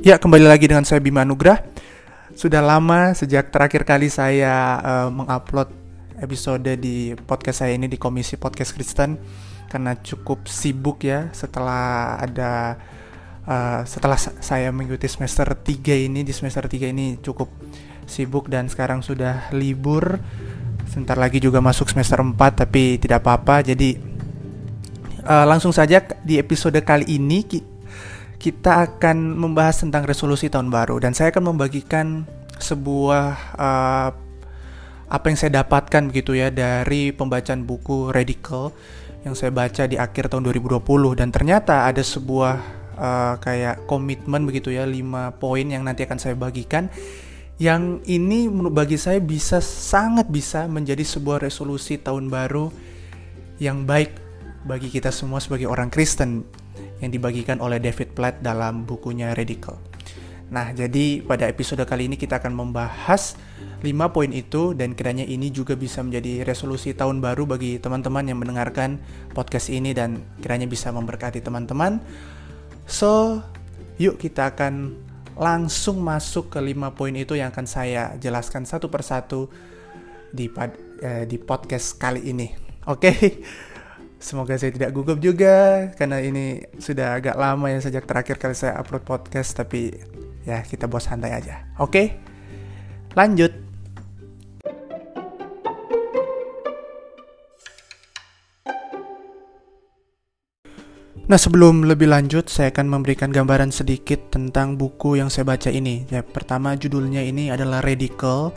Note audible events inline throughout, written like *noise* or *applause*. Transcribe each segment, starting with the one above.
Ya, kembali lagi dengan saya Bima Nugrah. Sudah lama sejak terakhir kali saya uh, mengupload episode di podcast saya ini di Komisi Podcast Kristen karena cukup sibuk ya setelah ada uh, setelah saya mengikuti semester 3 ini di semester 3 ini cukup sibuk dan sekarang sudah libur. Sebentar lagi juga masuk semester 4 tapi tidak apa-apa. Jadi uh, langsung saja di episode kali ini kita akan membahas tentang resolusi tahun baru. Dan saya akan membagikan sebuah uh, apa yang saya dapatkan begitu ya dari pembacaan buku Radical yang saya baca di akhir tahun 2020 dan ternyata ada sebuah uh, kayak komitmen begitu ya 5 poin yang nanti akan saya bagikan yang ini menurut bagi saya bisa sangat bisa menjadi sebuah resolusi tahun baru yang baik bagi kita semua sebagai orang Kristen yang dibagikan oleh David Platt dalam bukunya Radical. Nah, jadi pada episode kali ini kita akan membahas 5 poin itu dan kiranya ini juga bisa menjadi resolusi tahun baru bagi teman-teman yang mendengarkan podcast ini dan kiranya bisa memberkati teman-teman. So, yuk kita akan langsung masuk ke 5 poin itu yang akan saya jelaskan satu persatu di eh, di podcast kali ini. Oke. Okay? Semoga saya tidak gugup juga karena ini sudah agak lama ya sejak terakhir kali saya upload podcast tapi ya kita bos santai aja. Oke. Lanjut. Nah sebelum lebih lanjut, saya akan memberikan gambaran sedikit tentang buku yang saya baca ini. Ya, pertama judulnya ini adalah Radical,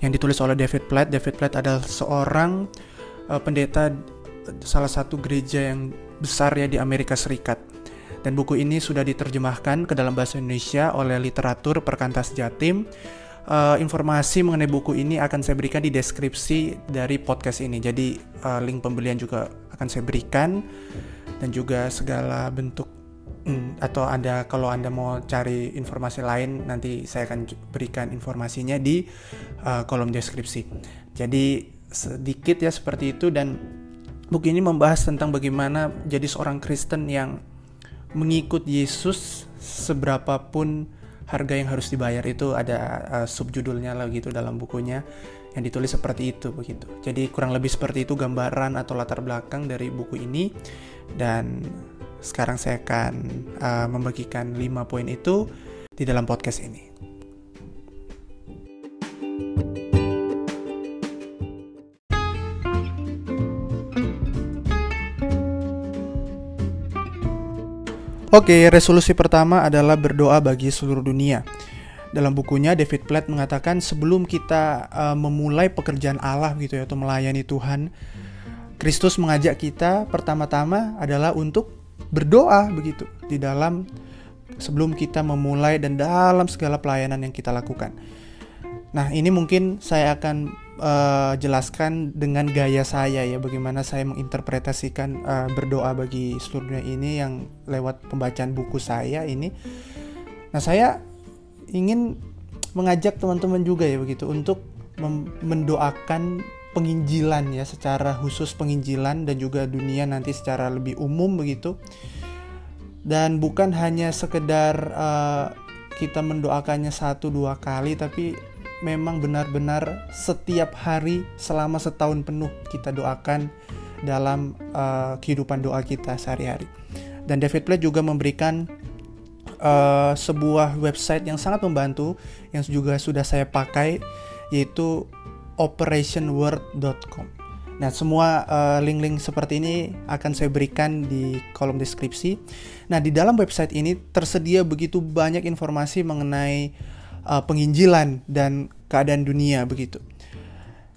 yang ditulis oleh David Platt. David Platt adalah seorang uh, pendeta salah satu gereja yang besar ya di Amerika Serikat. Dan buku ini sudah diterjemahkan ke dalam bahasa Indonesia oleh literatur Perkantas Jatim. Uh, informasi mengenai buku ini akan saya berikan di deskripsi dari podcast ini. Jadi uh, link pembelian juga akan saya berikan dan juga segala bentuk hmm, atau anda kalau anda mau cari informasi lain nanti saya akan berikan informasinya di uh, kolom deskripsi. Jadi sedikit ya seperti itu dan Buku ini membahas tentang bagaimana jadi seorang Kristen yang mengikut Yesus seberapapun harga yang harus dibayar itu ada uh, subjudulnya lah gitu dalam bukunya yang ditulis seperti itu begitu. Jadi kurang lebih seperti itu gambaran atau latar belakang dari buku ini dan sekarang saya akan uh, membagikan 5 poin itu di dalam podcast ini. Oke, resolusi pertama adalah berdoa bagi seluruh dunia. Dalam bukunya David Platt mengatakan sebelum kita uh, memulai pekerjaan Allah gitu ya atau melayani Tuhan, Kristus mengajak kita pertama-tama adalah untuk berdoa begitu di dalam sebelum kita memulai dan dalam segala pelayanan yang kita lakukan. Nah, ini mungkin saya akan uh, jelaskan dengan gaya saya ya bagaimana saya menginterpretasikan uh, berdoa bagi seluruh dunia ini yang lewat pembacaan buku saya ini. Nah, saya ingin mengajak teman-teman juga ya begitu untuk mendoakan penginjilan ya secara khusus penginjilan dan juga dunia nanti secara lebih umum begitu. Dan bukan hanya sekedar uh, kita mendoakannya satu dua kali tapi memang benar-benar setiap hari selama setahun penuh kita doakan dalam uh, kehidupan doa kita sehari-hari. Dan David Platt juga memberikan uh, sebuah website yang sangat membantu yang juga sudah saya pakai yaitu operationword.com. Nah, semua uh, link-link seperti ini akan saya berikan di kolom deskripsi. Nah, di dalam website ini tersedia begitu banyak informasi mengenai uh, penginjilan dan keadaan dunia begitu.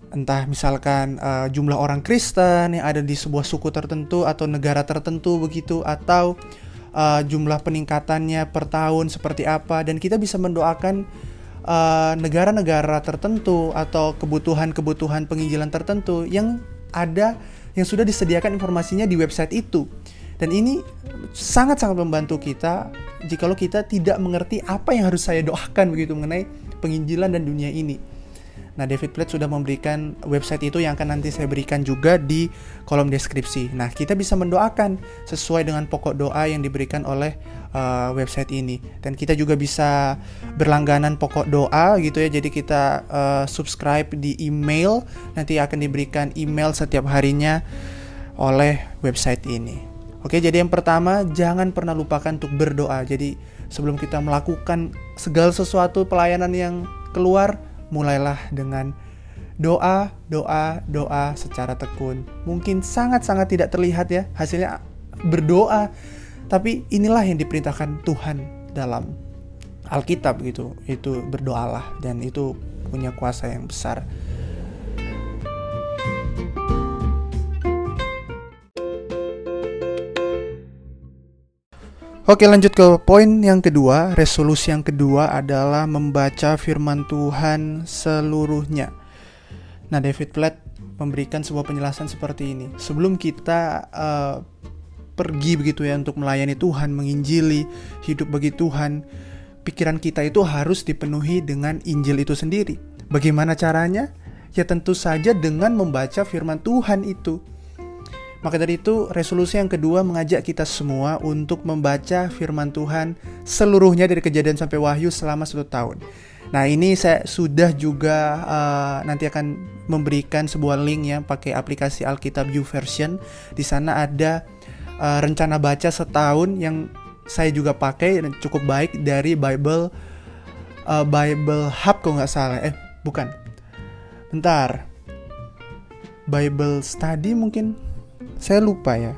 Entah misalkan uh, jumlah orang Kristen yang ada di sebuah suku tertentu atau negara tertentu begitu atau uh, jumlah peningkatannya per tahun seperti apa dan kita bisa mendoakan negara-negara uh, tertentu atau kebutuhan-kebutuhan penginjilan tertentu yang ada yang sudah disediakan informasinya di website itu. Dan ini sangat-sangat membantu kita jikalau kita tidak mengerti apa yang harus saya doakan begitu mengenai penginjilan dan dunia ini. Nah, David Platt sudah memberikan website itu yang akan nanti saya berikan juga di kolom deskripsi. Nah, kita bisa mendoakan sesuai dengan pokok doa yang diberikan oleh uh, website ini. Dan kita juga bisa berlangganan pokok doa gitu ya. Jadi kita uh, subscribe di email, nanti akan diberikan email setiap harinya oleh website ini. Oke, jadi yang pertama jangan pernah lupakan untuk berdoa. Jadi sebelum kita melakukan segala sesuatu pelayanan yang keluar mulailah dengan doa, doa, doa secara tekun. Mungkin sangat-sangat tidak terlihat ya hasilnya berdoa, tapi inilah yang diperintahkan Tuhan dalam Alkitab gitu. Itu berdoalah dan itu punya kuasa yang besar. Oke lanjut ke poin yang kedua. Resolusi yang kedua adalah membaca firman Tuhan seluruhnya. Nah David Platt memberikan sebuah penjelasan seperti ini. Sebelum kita uh, pergi begitu ya untuk melayani Tuhan Menginjili hidup bagi Tuhan Pikiran kita itu harus dipenuhi dengan Injil itu sendiri. Bagaimana caranya? Ya tentu saja dengan membaca firman Tuhan itu maka dari itu, resolusi yang kedua mengajak kita semua untuk membaca firman Tuhan seluruhnya dari kejadian sampai wahyu selama satu tahun. Nah ini saya sudah juga uh, nanti akan memberikan sebuah link ya pakai aplikasi Alkitab U Version. Di sana ada uh, rencana baca setahun yang saya juga pakai dan cukup baik dari Bible uh, Bible Hub kalau nggak salah. Eh bukan, bentar. Bible Study mungkin saya lupa ya.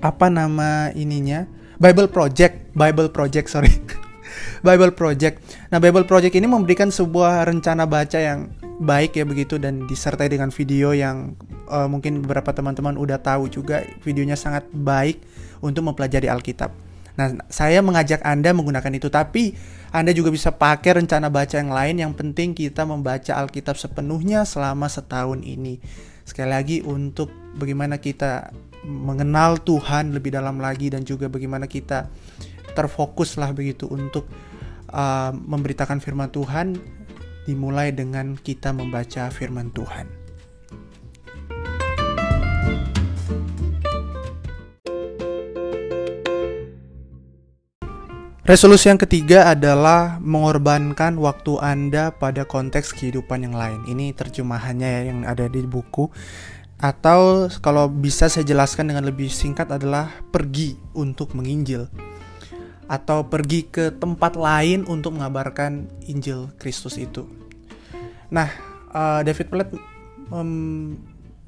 Apa nama ininya? Bible Project. Bible Project sorry. *laughs* Bible Project. Nah Bible Project ini memberikan sebuah rencana baca yang baik ya begitu dan disertai dengan video yang uh, mungkin beberapa teman-teman udah tahu juga. Videonya sangat baik untuk mempelajari Alkitab. Nah, saya mengajak Anda menggunakan itu, tapi Anda juga bisa pakai rencana baca yang lain. Yang penting kita membaca Alkitab sepenuhnya selama setahun ini. Sekali lagi untuk bagaimana kita mengenal Tuhan lebih dalam lagi dan juga bagaimana kita terfokuslah begitu untuk uh, memberitakan firman Tuhan dimulai dengan kita membaca firman Tuhan. Resolusi yang ketiga adalah mengorbankan waktu Anda pada konteks kehidupan yang lain. Ini terjemahannya ya yang ada di buku. Atau kalau bisa saya jelaskan dengan lebih singkat adalah pergi untuk menginjil. Atau pergi ke tempat lain untuk mengabarkan Injil Kristus itu. Nah, uh, David Platt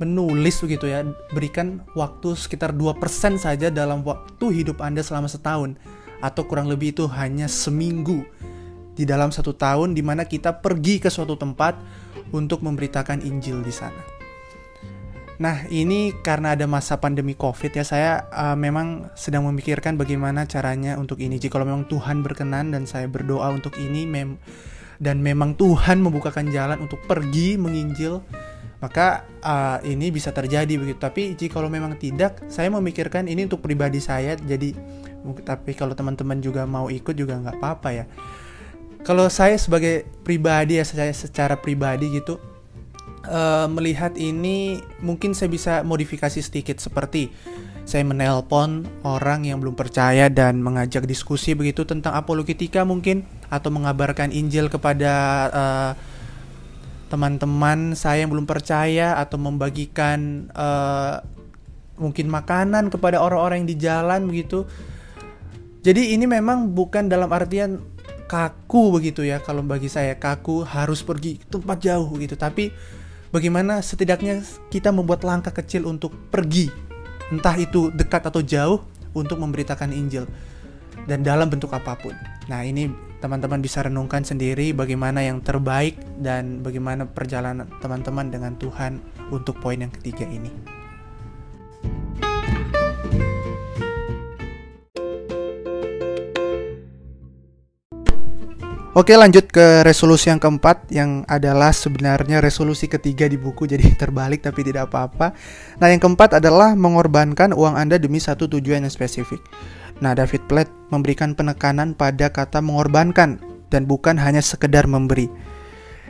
menulis begitu ya, berikan waktu sekitar 2% saja dalam waktu hidup Anda selama setahun atau kurang lebih itu hanya seminggu di dalam satu tahun di mana kita pergi ke suatu tempat untuk memberitakan Injil di sana. Nah, ini karena ada masa pandemi Covid ya, saya uh, memang sedang memikirkan bagaimana caranya untuk ini. Jika memang Tuhan berkenan dan saya berdoa untuk ini mem dan memang Tuhan membukakan jalan untuk pergi menginjil, maka uh, ini bisa terjadi begitu. Tapi jika memang tidak, saya memikirkan ini untuk pribadi saya. Jadi tapi kalau teman-teman juga mau ikut juga nggak apa-apa ya kalau saya sebagai pribadi ya saya secara pribadi gitu uh, melihat ini mungkin saya bisa modifikasi sedikit seperti saya menelpon orang yang belum percaya dan mengajak diskusi begitu tentang apologetika mungkin atau mengabarkan Injil kepada uh, teman-teman saya yang belum percaya atau membagikan uh, mungkin makanan kepada orang-orang yang di jalan begitu. Jadi ini memang bukan dalam artian kaku begitu ya kalau bagi saya. Kaku harus pergi tempat jauh gitu. Tapi bagaimana setidaknya kita membuat langkah kecil untuk pergi. Entah itu dekat atau jauh untuk memberitakan Injil. Dan dalam bentuk apa pun. Nah, ini teman-teman bisa renungkan sendiri bagaimana yang terbaik dan bagaimana perjalanan teman-teman dengan Tuhan untuk poin yang ketiga ini. Oke lanjut ke resolusi yang keempat yang adalah sebenarnya resolusi ketiga di buku jadi *laughs* terbalik tapi tidak apa-apa. Nah yang keempat adalah mengorbankan uang Anda demi satu tujuan yang spesifik. Nah David Platt memberikan penekanan pada kata mengorbankan dan bukan hanya sekedar memberi.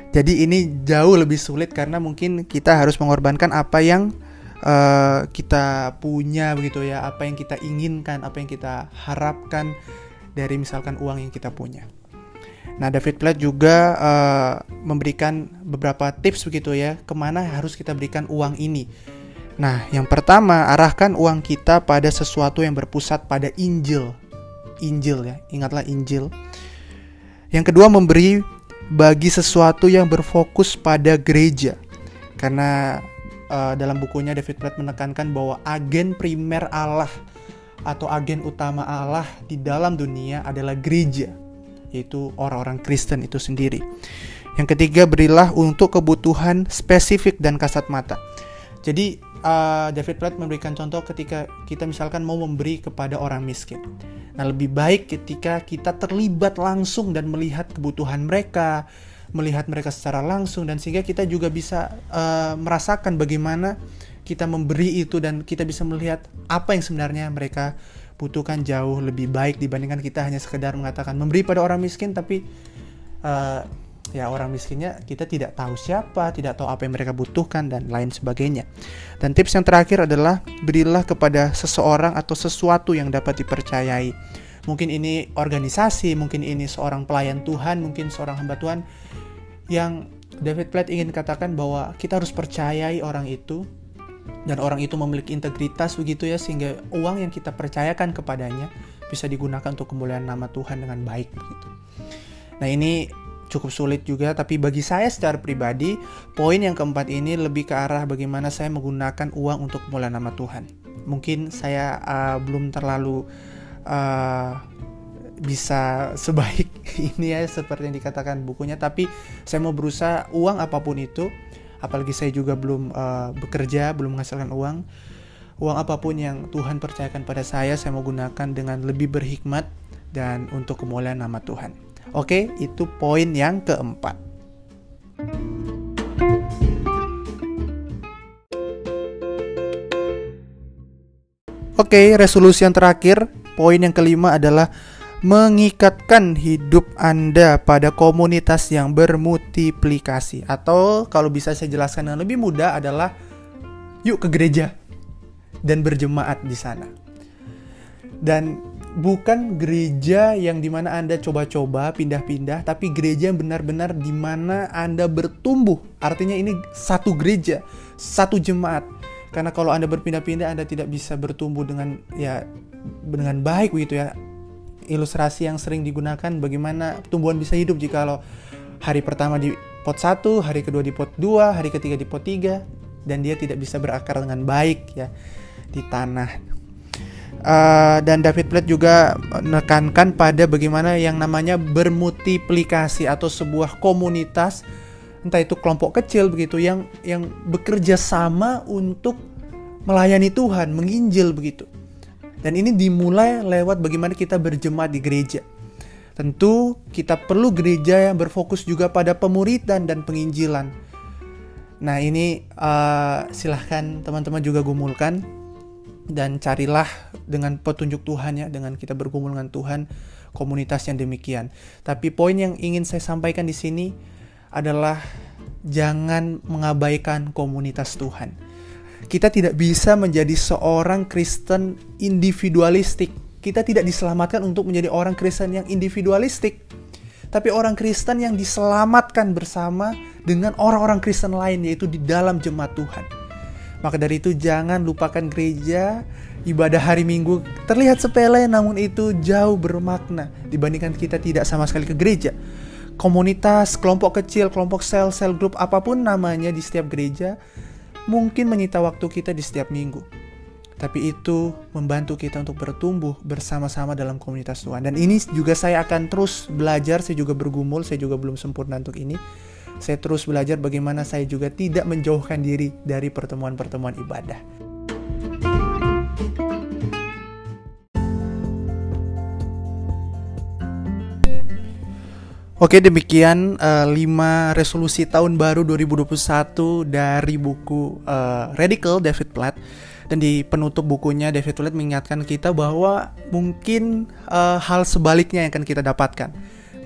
Jadi ini jauh lebih sulit karena mungkin kita harus mengorbankan apa yang uh, kita punya begitu ya, apa yang kita inginkan, apa yang kita harapkan dari misalkan uang yang kita punya. Nah, David Platt juga uh, memberikan beberapa tips begitu ya, ke mana harus kita berikan uang ini. Nah, yang pertama, arahkan uang kita pada sesuatu yang berpusat pada Injil. Injil ya, ingatlah Injil. Yang kedua, memberi bagi sesuatu yang berfokus pada gereja. Karena uh, dalam bukunya David Platt menekankan bahwa agen primer Allah atau agen utama Allah di dalam dunia adalah gereja, yaitu orang-orang Kristen itu sendiri. Yang ketiga, berilah untuk kebutuhan spesifik dan kasat mata. Jadi, uh, David Platt memberikan contoh ketika kita misalkan mau memberi kepada orang miskin. Nah, lebih baik ketika kita terlibat langsung dan melihat kebutuhan mereka, melihat mereka secara langsung dan sehingga kita juga bisa uh, merasakan bagaimana kita memberi itu dan kita bisa melihat apa yang sebenarnya mereka butuhkan jauh lebih baik dibandingkan kita hanya sekedar mengatakan memberi pada orang miskin tapi uh, ya orang miskinnya kita tidak tahu siapa, tidak tahu apa yang mereka butuhkan dan lain sebagainya. Dan tips yang terakhir adalah berilah kepada seseorang atau sesuatu yang dapat dipercayai. Mungkin ini organisasi, mungkin ini seorang pelayan Tuhan, mungkin seorang hamba Tuhan yang David Platt ingin katakan bahwa kita harus percayai orang itu dan orang itu memiliki integritas begitu ya sehingga uang yang kita percayakan kepadanya bisa digunakan untuk kemuliaan nama Tuhan dengan baik begitu. Nah, ini cukup sulit juga tapi bagi saya secara pribadi poin yang keempat ini lebih ke arah bagaimana saya menggunakan uang untuk kemuliaan nama Tuhan. Mungkin saya uh, belum terlalu uh, bisa sebaik *laughs* ini ya seperti yang dikatakan bukunya tapi saya mau berusaha uang apa pun itu apalagi saya juga belum uh, bekerja belum menghasilkan uang uang apa pun yang Tuhan percayakan pada saya saya mau gunakan dengan lebih berhikmat dan untuk kemuliaan nama Tuhan oke itu poin yang keempat Oke, resolusi yang terakhir, poin yang kelima adalah mengikatkan hidup Anda pada komunitas yang bermultiplikasi atau kalau bisa saya jelaskan dengan lebih mudah adalah yuk ke gereja dan berjemaat di sana. Dan bukan gereja yang di mana Anda coba-coba pindah-pindah, tapi gereja yang benar-benar di mana Anda bertumbuh. Artinya ini satu gereja, satu jemaat. Karena kalau Anda berpindah-pindah, Anda tidak bisa bertumbuh dengan ya dengan baik begitu ya ilustrasi yang sering digunakan bagaimana tumbuhan bisa hidup jika lo hari pertama di pot 1, hari kedua di pot 2, hari ketiga di pot 3 dan dia tidak bisa berakar dengan baik ya di tanah. Uh, dan David Platt juga menekankan pada bagaimana yang namanya bermultiplikasi atau sebuah komunitas entah itu kelompok kecil begitu yang yang bekerja sama untuk melayani Tuhan, menginjil begitu. Dan ini dimulai lewat bagaimana kita berjemaat di gereja. Tentu kita perlu gereja yang berfokus juga pada pemuridan dan penginjilan. Nah ini uh, silahkan teman-teman juga gumulkan dan carilah dengan petunjuk Tuhan ya, dengan kita bergumul dengan Tuhan komunitas yang demikian. Tapi poin yang ingin saya sampaikan di sini adalah jangan mengabaikan komunitas Tuhan kita tidak bisa menjadi seorang Kristen individualistik. Kita tidak diselamatkan untuk menjadi orang Kristen yang individualistik. Tapi orang Kristen yang diselamatkan bersama dengan orang-orang Kristen lain yaitu di dalam jemaat Tuhan. Maka dari itu jangan lupakan gereja, ibadah hari Minggu terlihat sepele namun itu jauh bermakna dibandingkan kita tidak sama sekali ke gereja. Komunitas, kelompok kecil, kelompok sel, sel grup apa pun namanya di setiap gereja mungkin menyita waktu kita di setiap minggu. Tapi itu membantu kita untuk bertumbuh bersama-sama dalam komunitas Tuhan. Dan ini juga saya akan terus belajar, saya juga bergumul, saya juga belum sempurna untuk ini. Saya terus belajar bagaimana saya juga tidak menjauhkan diri dari pertemuan-pertemuan ibadah. Oke demikian uh, 5 resolusi tahun baru 2021 dari buku uh, Radical David Platt dan di penutup bukunya David Platt mengingatkan kita bahwa mungkin uh, hal sebaliknya yang akan kita dapatkan.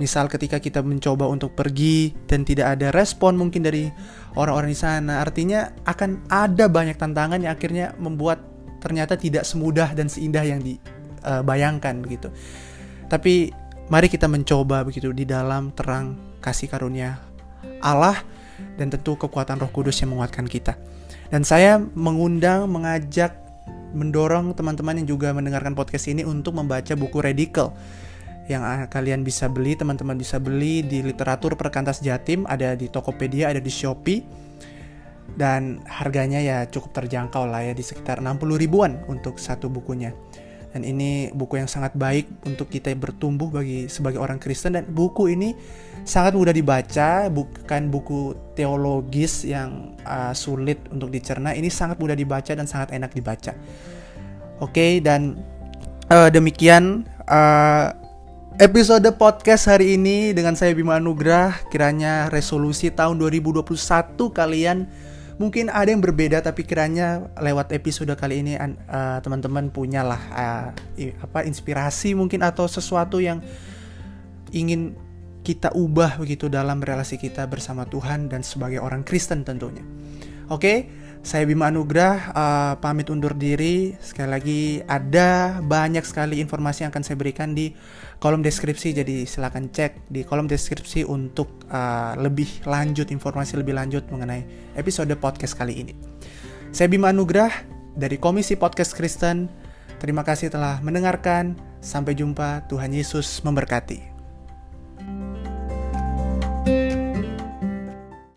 Misal ketika kita mencoba untuk pergi dan tidak ada respon mungkin dari orang-orang di sana, artinya akan ada banyak tantangan yang akhirnya membuat ternyata tidak semudah dan seindah yang dibayangkan gitu. Tapi mari kita mencoba begitu di dalam terang kasih karunia Allah dan tentu kekuatan Roh Kudus yang menguatkan kita. Dan saya mengundang, mengajak, mendorong teman-teman yang juga mendengarkan podcast ini untuk membaca buku Radical yang ah, kalian bisa beli, teman-teman bisa beli di literatur Perkantas Jatim, ada di Tokopedia, ada di Shopee. Dan harganya ya cukup terjangkau lah ya di sekitar 60 ribuan untuk satu bukunya. Dan ini buku yang sangat baik untuk kita bertumbuh bagi sebagai orang Kristen dan buku ini sangat mudah dibaca, bukan buku teologis yang uh, sulit untuk dicerna. Ini sangat mudah dibaca dan sangat enak dibaca. Oke, okay, dan uh, demikian uh, Episode podcast hari ini dengan saya Bima Anugrah Kiranya resolusi tahun 2021 kalian Mungkin ada yang berbeda tapi kiranya lewat episode kali ini uh, Teman-teman punyalah uh, apa inspirasi mungkin atau sesuatu yang ingin kita ubah begitu dalam relasi kita bersama Tuhan dan sebagai orang Kristen tentunya Oke? Saya Bima Anugrah uh, pamit undur diri. Sekali lagi ada banyak sekali informasi yang akan saya berikan di kolom deskripsi. Jadi silahkan cek di kolom deskripsi untuk uh, lebih lanjut informasi lebih lanjut mengenai episode podcast kali ini. Saya Bima Anugrah dari Komisi Podcast Kristen. Terima kasih telah mendengarkan. Sampai jumpa. Tuhan Yesus memberkati.